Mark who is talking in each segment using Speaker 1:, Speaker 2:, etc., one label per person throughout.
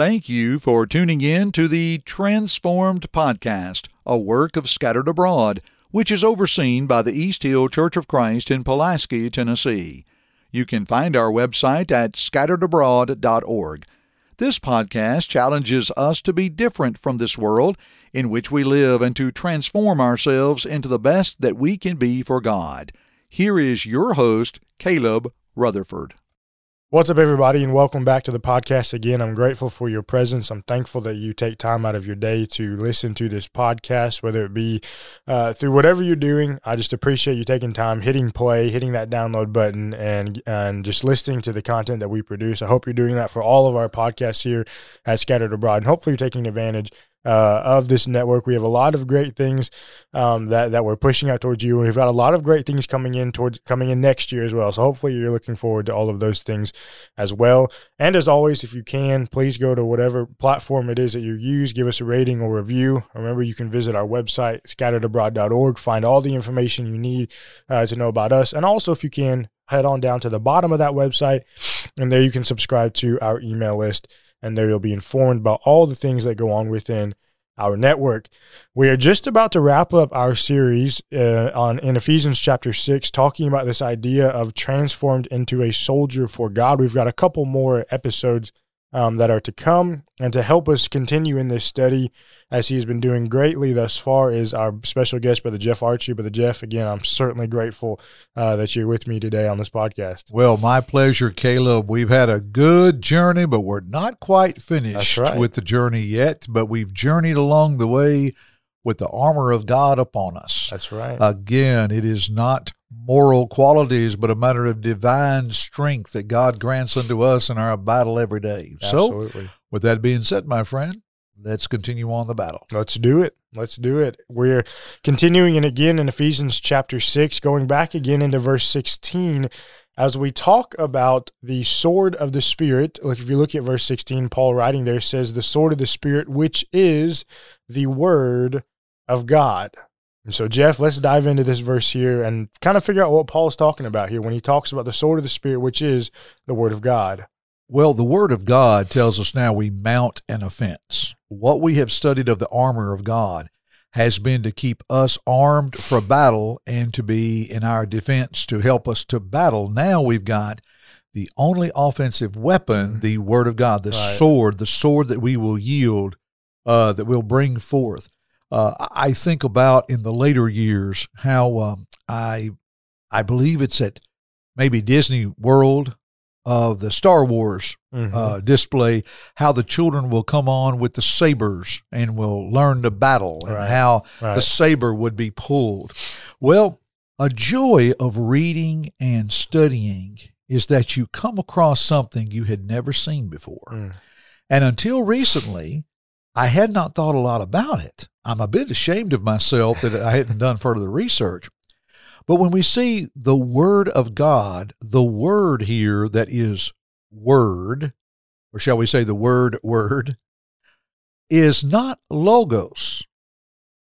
Speaker 1: Thank you for tuning in to the Transformed Podcast, a work of Scattered Abroad, which is overseen by the East Hill Church of Christ in Pulaski, Tennessee. You can find our website at scatteredabroad.org. This podcast challenges us to be different from this world in which we live and to transform ourselves into the best that we can be for God. Here is your host, Caleb Rutherford.
Speaker 2: What's up, everybody, and welcome back to the podcast again. I'm grateful for your presence. I'm thankful that you take time out of your day to listen to this podcast, whether it be uh, through whatever you're doing. I just appreciate you taking time, hitting play, hitting that download button, and and just listening to the content that we produce. I hope you're doing that for all of our podcasts here at Scattered Abroad, and hopefully you're taking advantage uh, of this network. We have a lot of great things um, that that we're pushing out towards you, we've got a lot of great things coming in towards coming in next year as well. So hopefully you're looking forward to all of those things as well. And as always, if you can, please go to whatever platform it is that you use, give us a rating or review. Remember, you can visit our website scatteredabroad.org, find all the information you need uh, to know about us, and also if you can head on down to the bottom of that website, and there you can subscribe to our email list and there you'll be informed about all the things that go on within our network. We are just about to wrap up our series uh, on in Ephesians chapter 6 talking about this idea of transformed into a soldier for God. We've got a couple more episodes um, that are to come. And to help us continue in this study, as he has been doing greatly thus far, is our special guest, Brother Jeff Archey. Brother Jeff, again, I'm certainly grateful uh, that you're with me today on this podcast.
Speaker 1: Well, my pleasure, Caleb. We've had a good journey, but we're not quite finished
Speaker 2: right.
Speaker 1: with the journey yet. But we've journeyed along the way with the armor of God upon us.
Speaker 2: That's right.
Speaker 1: Again, it is not moral qualities, but a matter of divine strength that God grants unto us in our battle every day.
Speaker 2: Absolutely.
Speaker 1: So, with that being said, my friend, let's continue on the battle.
Speaker 2: Let's do it. Let's do it. We're continuing and again in Ephesians chapter 6, going back again into verse 16 as we talk about the sword of the Spirit. Like if you look at verse 16, Paul writing there says, The sword of the Spirit, which is the word of God. And so, Jeff, let's dive into this verse here and kind of figure out what Paul's talking about here when he talks about the sword of the Spirit, which is the Word of God.
Speaker 1: Well, the Word of God tells us now we mount an offense. What we have studied of the armor of God has been to keep us armed for battle and to be in our defense to help us to battle. Now we've got the only offensive weapon, the Word of God, the
Speaker 2: Right.
Speaker 1: sword, the sword that we will yield, uh, that we'll bring forth. Uh, I think about in the later years how um, I, I believe it's at maybe Disney World of the Star Wars
Speaker 2: Mhm.
Speaker 1: uh, display, how the children will come on with the sabers and will learn to battle and
Speaker 2: Right.
Speaker 1: how
Speaker 2: Right.
Speaker 1: the saber would be pulled. Well, a joy of reading and studying is that you come across something you had never seen before.
Speaker 2: Mm.
Speaker 1: And until recently, I had not thought a lot about it. I'm a bit ashamed of myself that I hadn't done further research. But when we see the Word of God, the word here that is word, or shall we say the word word, is not logos,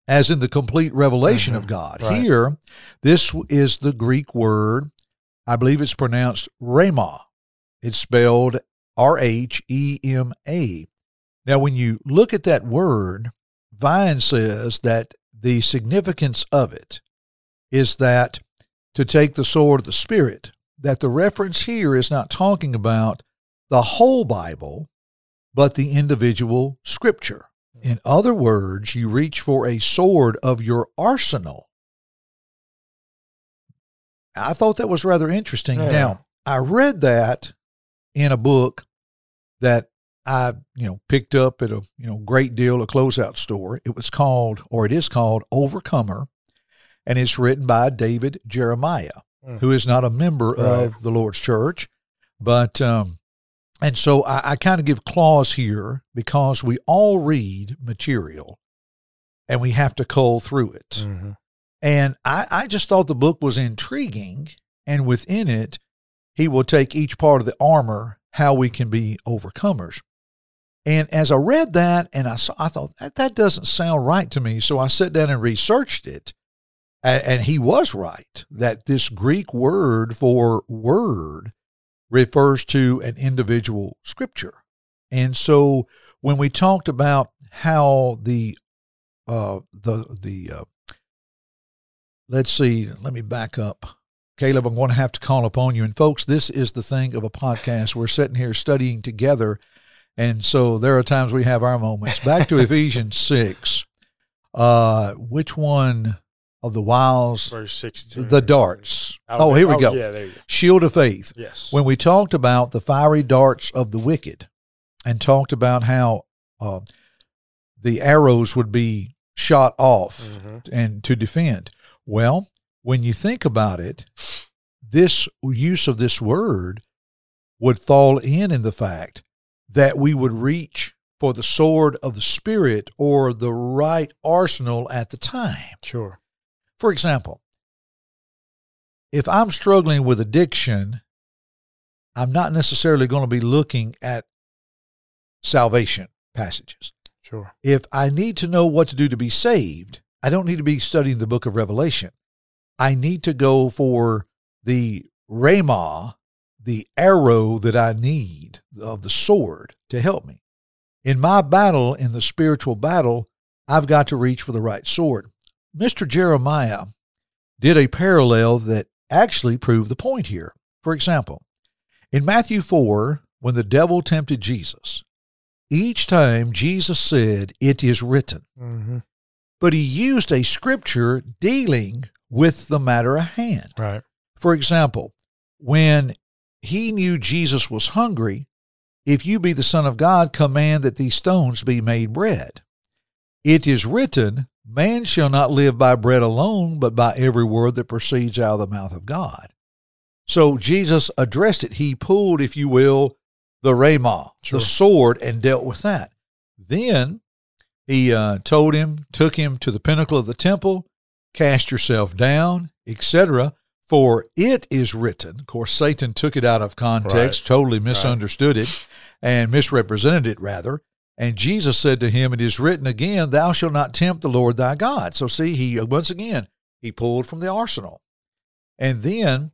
Speaker 1: as in the complete revelation of
Speaker 2: Mhm.
Speaker 1: God.
Speaker 2: Right.
Speaker 1: Here, this is the Greek word, I believe it's pronounced rhema. It's spelled R H E M A. Now, when you look at that word, Vine says that the significance of it is that to take the sword of the Spirit, that the reference here is not talking about the whole Bible, but the individual scripture. Mm-hmm. In other words, you reach for a sword of your arsenal. I thought that was rather interesting.
Speaker 2: Yeah.
Speaker 1: Now, I read that in a book that I, you know, picked up at a, you know, great deal, a closeout store. It was called, or it is called Overcomer, and it's written by David Jeremiah,
Speaker 2: Mm.
Speaker 1: who is not a member
Speaker 2: Right.
Speaker 1: of the Lord's church. But, um, and so I, I kind of give clause here because we all read material and we have to cull through it.
Speaker 2: Mhm.
Speaker 1: And I, I just thought the book was intriguing. And within it, he will take each part of the armor, how we can be overcomers. And as I read that, and I saw, I thought that, that doesn't sound right to me. So I sat down and researched it. And, and he was right that this Greek word for word refers to an individual scripture. And so when we talked about how the uh the the uh let's see, let me back up. Caleb, I'm going to have to call upon you. And folks, this is the thing of a podcast. We're sitting here studying together. And so there are times we have our moments. Back to Ephesians 6. Uh, which one of the wiles?
Speaker 2: Verse 16.
Speaker 1: The darts. Oh, here we go.
Speaker 2: Yeah, there you go.
Speaker 1: Shield of faith.
Speaker 2: Yes.
Speaker 1: When we talked about the fiery darts of the wicked and talked about how uh, the arrows would be shot off
Speaker 2: Mhm.
Speaker 1: and to defend. Well, when you think about it, this use of this word would fall in in the fact that we would reach for the sword of the spirit or the right arsenal at the time.
Speaker 2: Sure.
Speaker 1: For example, if I'm struggling with addiction, I'm not necessarily going to be looking at salvation passages.
Speaker 2: Sure.
Speaker 1: If I need to know what to do to be saved, I don't need to be studying the book of Revelation. I need to go for the Rhema, the arrow that I need of the sword to help me. In my battle, in the spiritual battle, I've got to reach for the right sword. Mr. Jeremiah did a parallel that actually proved the point here. For example, in Matthew 4, when the devil tempted Jesus, each time Jesus said, It is written.
Speaker 2: hmm
Speaker 1: But he used a scripture dealing with the matter at hand.
Speaker 2: Right.
Speaker 1: For example, when he knew Jesus was hungry, if you be the Son of God, command that these stones be made bread. It is written, Man shall not live by bread alone, but by every word that proceeds out of the mouth of God. So Jesus addressed it. He pulled, if you will, the Rhema,
Speaker 2: Sure.
Speaker 1: the sword, and dealt with that. Then he uh, told him, took him to the pinnacle of the temple, cast yourself down, etc. For it is written. Of course, Satan took it out of context, totally misunderstood it, and misrepresented it rather. And Jesus said to him, It is written again, Thou shalt not tempt the Lord thy God. So see, he once again he pulled from the arsenal. And then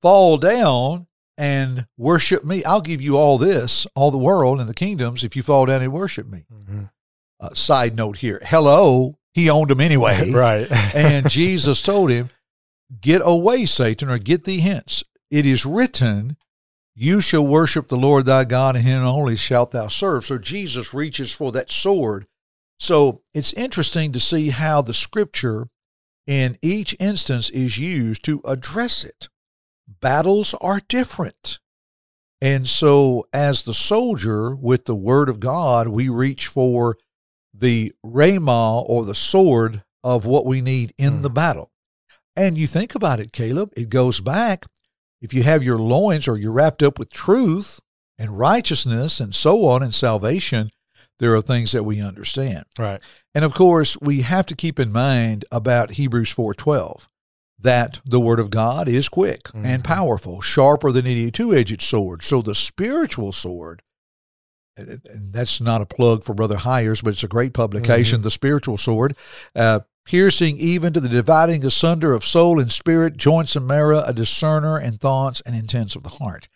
Speaker 1: fall down and worship me. I'll give you all this, all the world and the kingdoms, if you fall down and worship me.
Speaker 2: hmm
Speaker 1: Uh, side note here. Hello, he owned them anyway.
Speaker 2: Right.
Speaker 1: and Jesus told him, Get away, Satan, or get thee hence. It is written, You shall worship the Lord thy God, and him only shalt thou serve. So Jesus reaches for that sword. So it's interesting to see how the scripture in each instance is used to address it. Battles are different. And so, as the soldier with the word of God, we reach for the Rhema or the sword of what we need in
Speaker 2: Mm.
Speaker 1: the battle. And you think about it, Caleb, it goes back. If you have your loins or you're wrapped up with truth and righteousness and so on and salvation, there are things that we understand.
Speaker 2: right.
Speaker 1: And of course, we have to keep in mind about Hebrews 4:12 that the word of God is quick and
Speaker 2: Mhm.
Speaker 1: powerful, sharper than any two-edged sword. So the spiritual sword and and that's not a plug for Brother Highers, but it's a great publication, The Spiritual Sword, uh, piercing even to the dividing asunder of soul and spirit, joints and marrow, a discerner and thoughts and intents of the heart.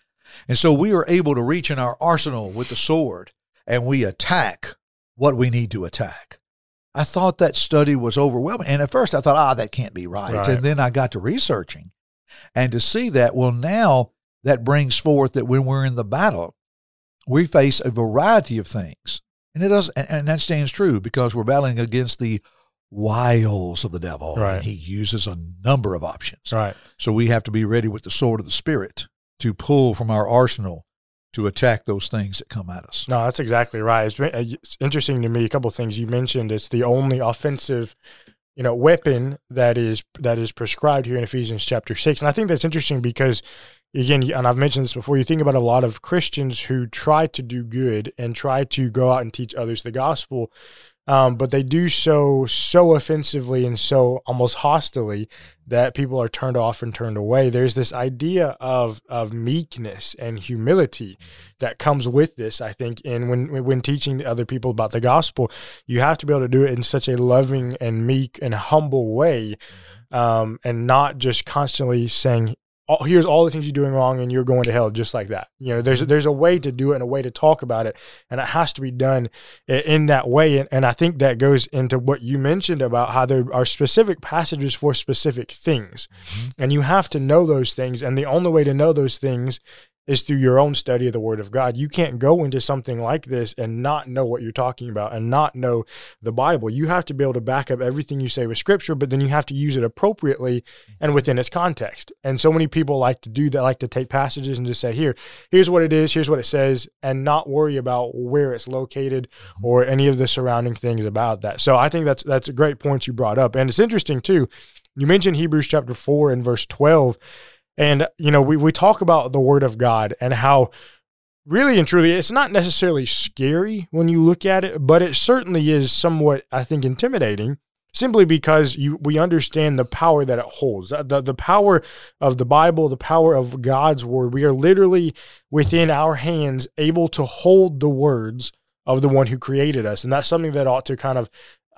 Speaker 1: And so we are able to reach in our arsenal with the sword and we attack what we need to attack. I thought that study was overwhelming. And at first I thought, ah, that can't be right.
Speaker 2: Right.
Speaker 1: And then I got to researching and to see that, well, now that brings forth that when we're in the battle, we face a variety of things. And it does, and, and that stands true because we're battling against the wiles of the devil.
Speaker 2: Right.
Speaker 1: And he uses a number of options.
Speaker 2: Right.
Speaker 1: So we have to be ready with the sword of the Spirit to pull from our arsenal to attack those things that come at us.
Speaker 2: No, that's exactly right. It's, uh, it's interesting to me. A couple of things you mentioned. It's the only offensive, you know, weapon that is that is prescribed here in Ephesians chapter six, and I think that's interesting because, again, and I've mentioned this before. You think about a lot of Christians who try to do good and try to go out and teach others the gospel, um, but they do so so offensively and so almost hostilely that people are turned off and turned away. There's this idea of of meekness and humility that comes with this, I think. And when when teaching other people about the gospel, you have to be able to do it in such a loving and meek and humble way, um, and not just constantly saying, all, here's all the things you're doing wrong and you're going to hell just like that. You know, there's there's a way to do it and a way to talk about it, and it has to be done in that way. And, and I think that goes into what you mentioned about how there are specific passages for specific things, mm-hmm. and you have to know those things. And the only way to know those things is through your own study of the Word of God. You can't go into something like this and not know what you're talking about and not know the Bible. You have to be able to back up everything you say with Scripture, but then you have to use it appropriately and within its context. And so many people like to do that, like to take passages and just say, here, here's what it is, here's what it says, and not worry about where it's located or any of the surrounding things about that. So I think that's that's a great point you brought up. And it's interesting too. You mentioned Hebrews chapter 4 and verse 12 and, you know, we, we talk about the word of God and how really and truly it's not necessarily scary when you look at it, but it certainly is somewhat, I think, intimidating simply because you we understand the power that it holds. The, the power of the bible the power of god's word. We are literally within our hands able to hold the words of the one who created us. And that's something that ought to kind of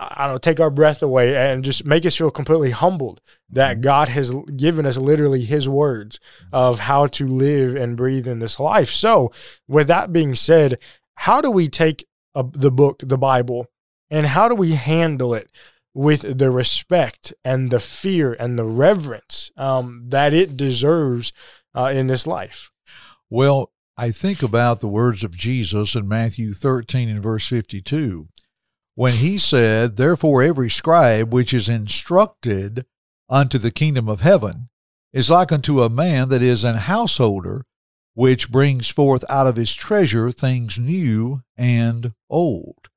Speaker 2: I don't know, take our breath away and just make us feel completely humbled that mm-hmm. God has given us literally His words of how to live and breathe in this life. So, with that being said, how do we take a, the book, the Bible, and how do we handle it with the respect and the fear and the reverence um, that it deserves uh, in this life?
Speaker 1: Well, I think about the words of Jesus in Matthew 13 and verse 52 when he said, Therefore, every scribe which is instructed unto the kingdom of heaven is like unto a man that is an householder, which brings forth out of his treasure things new and old.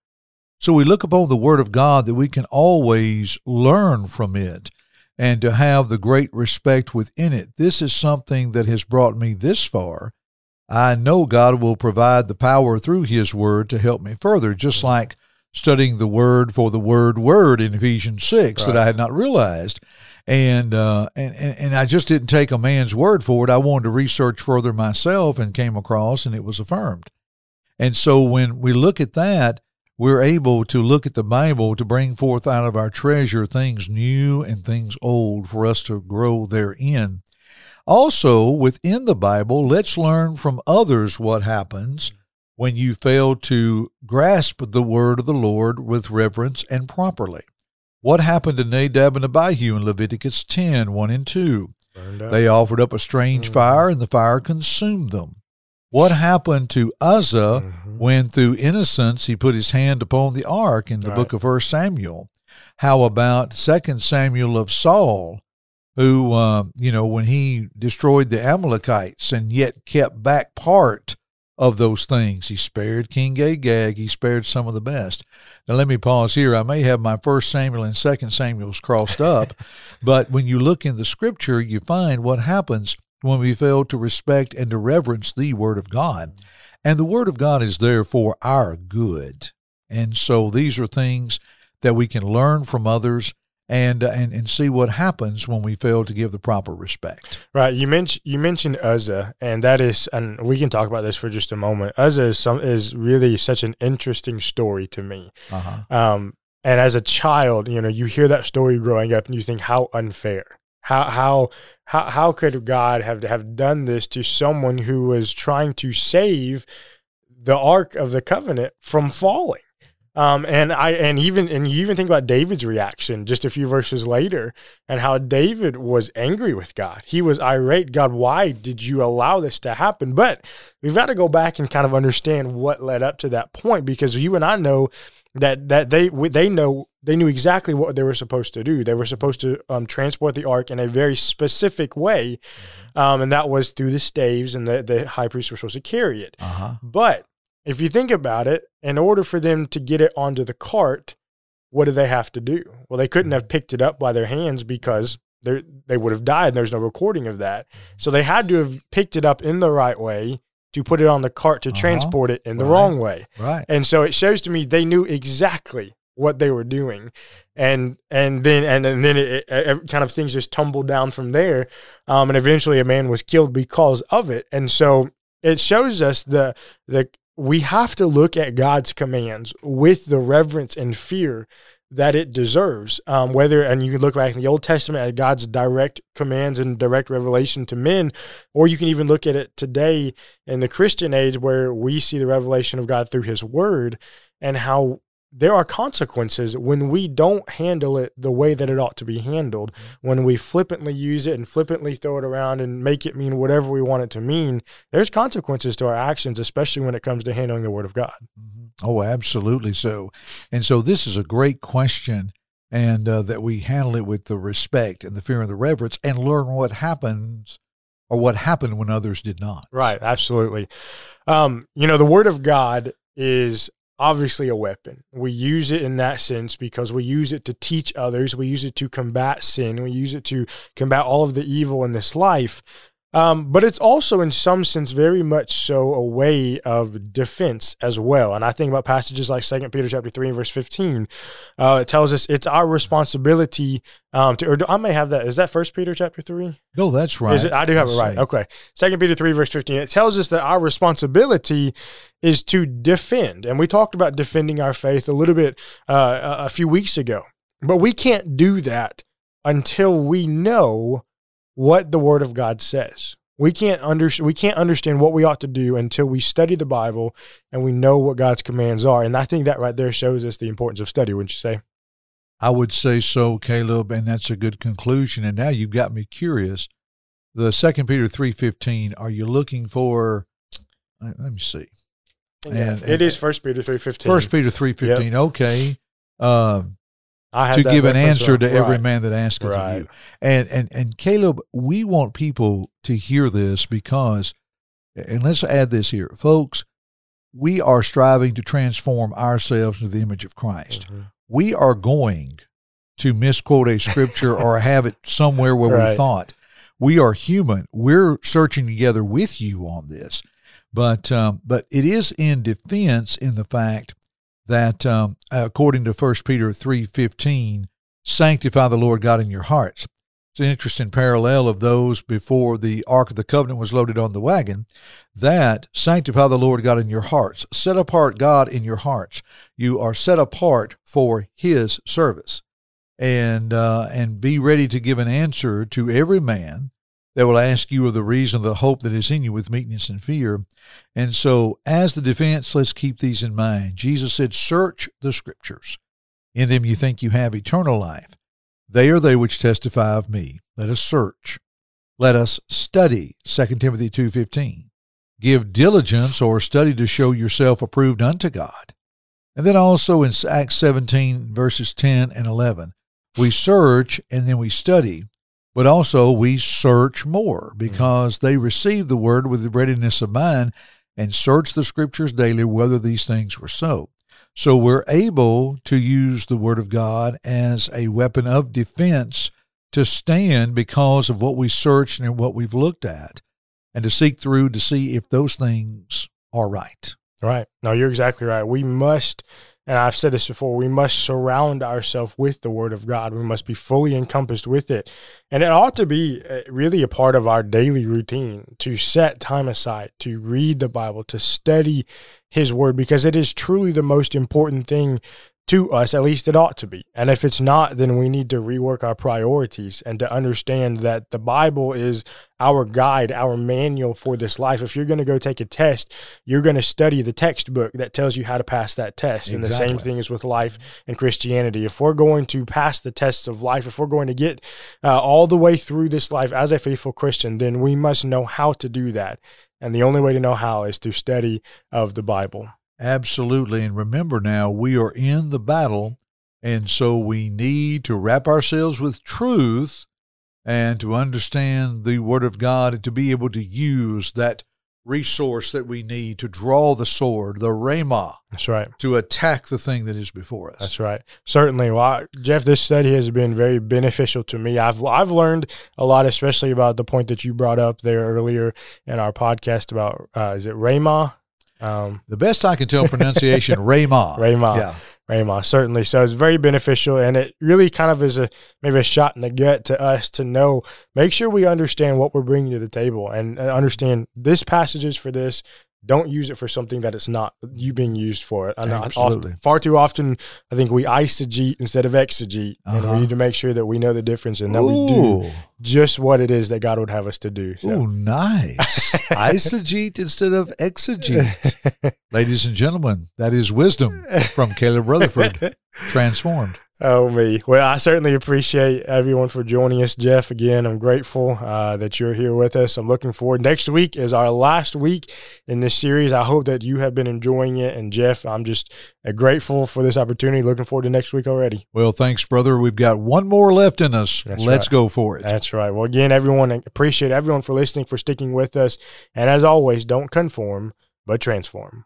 Speaker 1: So we look upon the Word of God that we can always learn from it and to have the great respect within it. This is something that has brought me this far. I know God will provide the power through His Word to help me further, just like studying the word for the word word in Ephesians 6 right. that I had not realized. And, uh, and, and I just didn't take a man's word for it. I wanted to research further myself and came across and it was affirmed. And so when we look at that, we're able to look at the Bible to bring forth out of our treasure things new and things old for us to grow therein. Also, within the Bible, let's learn from others what happens when you fail to grasp the word of the Lord with reverence and properly. What happened to Nadab and Abihu in Leviticus 10 1 and 2? They offered up a strange mm-hmm. fire, and the fire consumed them. What happened to Uzzah mm-hmm. when, through innocence, he put his hand upon the ark in the right. book of 1 Samuel? How about 2 Samuel of Saul, who, uh, you know, when he destroyed the Amalekites and yet kept back part of those things. He spared King Agag. He spared some of the best. Now, let me pause here. I may have my first Samuel and second Samuel's crossed up, but when you look in the scripture, you find what happens when we fail to respect and to reverence the Word of God. And the Word of God is there for our good. And so these are things that we can learn from others and uh, and and see what happens when we fail to give the proper respect.
Speaker 2: Right. You mentioned you mentioned Uzzah, and that is, and we can talk about this for just a moment. Uzzah is some is really such an interesting story to me. Uh-huh. Um, and as a child, you know, you hear that story growing up, and you think how unfair. How how how how could God have have done this to someone who was trying to save the Ark of the Covenant from falling? Um, and I and even and you even think about David's reaction just a few verses later, and how David was angry with God. He was irate. God, why did you allow this to happen? But we've got to go back and kind of understand what led up to that point, because you and I know that that they they know they knew exactly what they were supposed to do. They were supposed to um, transport the ark in a very specific way, um, and that was through the staves, and the the high priest were supposed to carry it. Uh-huh. But if you think about it, in order for them to get it onto the cart, what do they have to do? Well, they couldn't have picked it up by their hands because they would have died. And there's no recording of that. So they had to have picked it up in the right way to put it on the cart to uh-huh. transport it in the right. wrong way.
Speaker 1: Right.
Speaker 2: And so it shows to me they knew exactly what they were doing and and then and, and then it, it, kind of things just tumbled down from there um, and eventually a man was killed because of it and so it shows us the the we have to look at God's commands with the reverence and fear that it deserves. Um, whether, and you can look back in the Old Testament at God's direct commands and direct revelation to men, or you can even look at it today in the Christian age where we see the revelation of God through His Word and how there are consequences when we don't handle it the way that it ought to be handled. Mm-hmm. When we flippantly use it and flippantly throw it around and make it mean whatever we want it to mean, there's consequences to our actions, especially when it comes to handling the Word of God.
Speaker 1: Mm-hmm. Oh, absolutely so. And so this is a great question, and uh, that we handle it with the respect and the fear and the reverence and learn what happens or what happened when others did not.
Speaker 2: Right, absolutely. Um, you know, the Word of God is obviously a weapon. We use it in that sense because we use it to teach others, we use it to combat sin, we use it to combat all of the evil in this life. Um, but it's also, in some sense, very much so a way of defense as well. And I think about passages like Second Peter chapter three and verse fifteen. Uh, it tells us it's our responsibility um, to. Or I may have that. Is that First Peter chapter three?
Speaker 1: No, that's right.
Speaker 2: Is it? I do have it right. Okay. Second Peter three verse fifteen. It tells us that our responsibility is to defend, and we talked about defending our faith a little bit uh, a few weeks ago. But we can't do that until we know what the Word of God says. We can't under, we can't understand what we ought to do until we study the Bible and we know what God's commands are. And I think that right there shows us the importance of study, wouldn't you say?
Speaker 1: I would say so, Caleb, and that's a good conclusion. And now you've got me curious. The Second Peter three fifteen. Are you looking for? Let me see.
Speaker 2: Yeah, and, it and, is First Peter three fifteen.
Speaker 1: First Peter three fifteen. Yep. Okay. Um, to give an answer to every man that asketh right. of you. And and and Caleb, we want people to hear this because, and let's add this here, folks. We are striving to transform ourselves into the image of Christ. Mm-hmm. We are going to misquote a scripture or have it somewhere where right. we thought. We are human. We're searching together with you on this, but um, but it is in defense in the fact that um, according to 1 Peter 3:15, sanctify the Lord God in your hearts. It's an interesting parallel of those before the Ark of the Covenant was loaded on the wagon. That sanctify the Lord God in your hearts. Set apart God in your hearts. You are set apart for His service, and uh, and be ready to give an answer to every man that will ask you of the reason of the hope that is in you with meekness and fear. And so, as the defense, let's keep these in mind. Jesus said, Search the scriptures. In them you think you have eternal life. They are they which testify of me. Let us search. Let us study. 2 Timothy 2.15. Give diligence or study to show yourself approved unto God. And then also in Acts 17, verses 10 and 11, we search and then we study but also we search more because they receive the word with the readiness of mind and search the scriptures daily whether these things were so. So we're able to use the word of God as a weapon of defense to stand because of what we searched and what we've looked at and to seek through to see if those things are right.
Speaker 2: Right. No, you're exactly right. We must and I've said this before, we must surround ourselves with the Word of God. We must be fully encompassed with it. And it ought to be uh, really a part of our daily routine to set time aside to read the Bible, to study His Word, because it is truly the most important thing to us, at least it ought to be. And if it's not, then we need to rework our priorities and to understand that the Bible is our guide, our manual for this life. If you're going to go take a test, you're going to study the textbook that tells you how to pass that test. Exactly. And the same thing is with life and Christianity. If we're going to pass the tests of life, if we're going to get uh, all the way through this life as a faithful Christian, then we must know how to do that. And the only way to know how is through study of the Bible.
Speaker 1: Absolutely. And remember now, we are in the battle. And so we need to wrap ourselves with truth and to understand the Word of God and to be able to use that resource that we need to draw the sword, the Rhema.
Speaker 2: That's right.
Speaker 1: To attack the thing that is before us.
Speaker 2: That's right. Certainly. Well, I, Jeff, this study has been very beneficial to me. I've I've learned a lot, especially about the point that you brought up there earlier in our podcast about uh, is it Rhema?
Speaker 1: Um, the best I can tell pronunciation, Rayma.
Speaker 2: Rayma. Yeah. Rhema, certainly. So it's very beneficial, and it really kind of is a maybe a shot in the gut to us to know. Make sure we understand what we're bringing to the table, and, and understand this passage is for this, don't use it for something that it's not you being used for it. I know
Speaker 3: Absolutely.
Speaker 2: often, far too often, I think we eisegete instead of exegete, and
Speaker 3: Uh-huh.
Speaker 2: we need to make sure that we know the difference and that we do just what it is that God would have us to do. So.
Speaker 3: ooh, nice. Eisegete instead of exegete. Ladies and gentlemen, that is wisdom from Caleb Rutherford, transformed.
Speaker 2: Oh me. Well, I certainly appreciate everyone for joining us, Jeff. Again, I'm grateful uh, that you're here with us. I'm looking forward. Next week is our last week in this series. I hope that you have been enjoying it. And Jeff, I'm just uh, grateful for this opportunity. Looking forward to next week already.
Speaker 3: Well, thanks, brother. We've got one more left in us.
Speaker 2: That's
Speaker 3: Let's
Speaker 2: right.
Speaker 3: go for it.
Speaker 2: That's right. Well, again, everyone, appreciate everyone for listening, for sticking with us. And as always, don't conform, but transform.